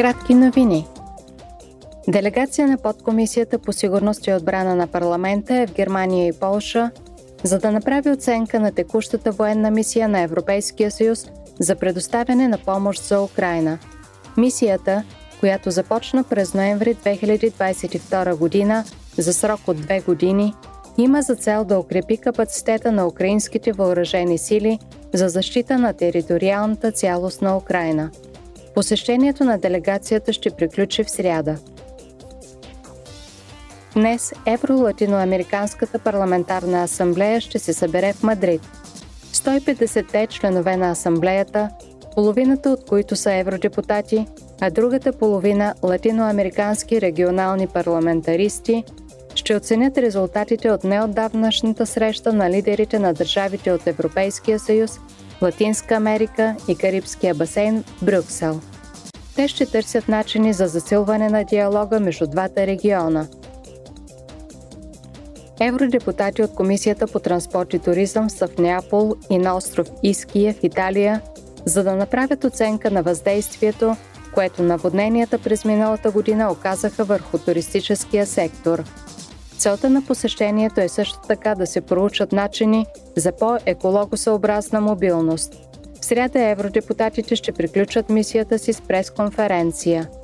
Кратки новини. Делегация на подкомисията по сигурност и отбрана на парламента е в Германия и Полша, за да направи оценка на текущата военна мисия на Европейския съюз за предоставяне на помощ за Украина. Мисията, която започна през ноември 2022 година за срок от две години, има за цел да укрепи капацитета на украинските въоръжени сили за защита на териториалната цялост на Украина. Посещението на делегацията ще приключи в сряда. Днес Евро-Латиноамериканската парламентарна асамблея ще се събере в Мадрид. 150-те членове на асамблеята, половината от които са евродепутати, а другата половина латиноамерикански регионални парламентаристи, ще оценят резултатите от неотдавнашната среща на лидерите на държавите от Европейския съюз, Латинска Америка и Карибския басейн в Брюксел. Те ще търсят начини за засилване на диалога между двата региона. Евродепутати от Комисията по транспорт и туризъм са в Неапол и на остров Иския в Италия, за да направят оценка на въздействието, което наводненията през миналата година оказаха върху туристическия сектор – Целта на посещението е също така да се проучат начини за по-екологосъобразна мобилност. В сряда евродепутатите ще приключат мисията си с пресконференция –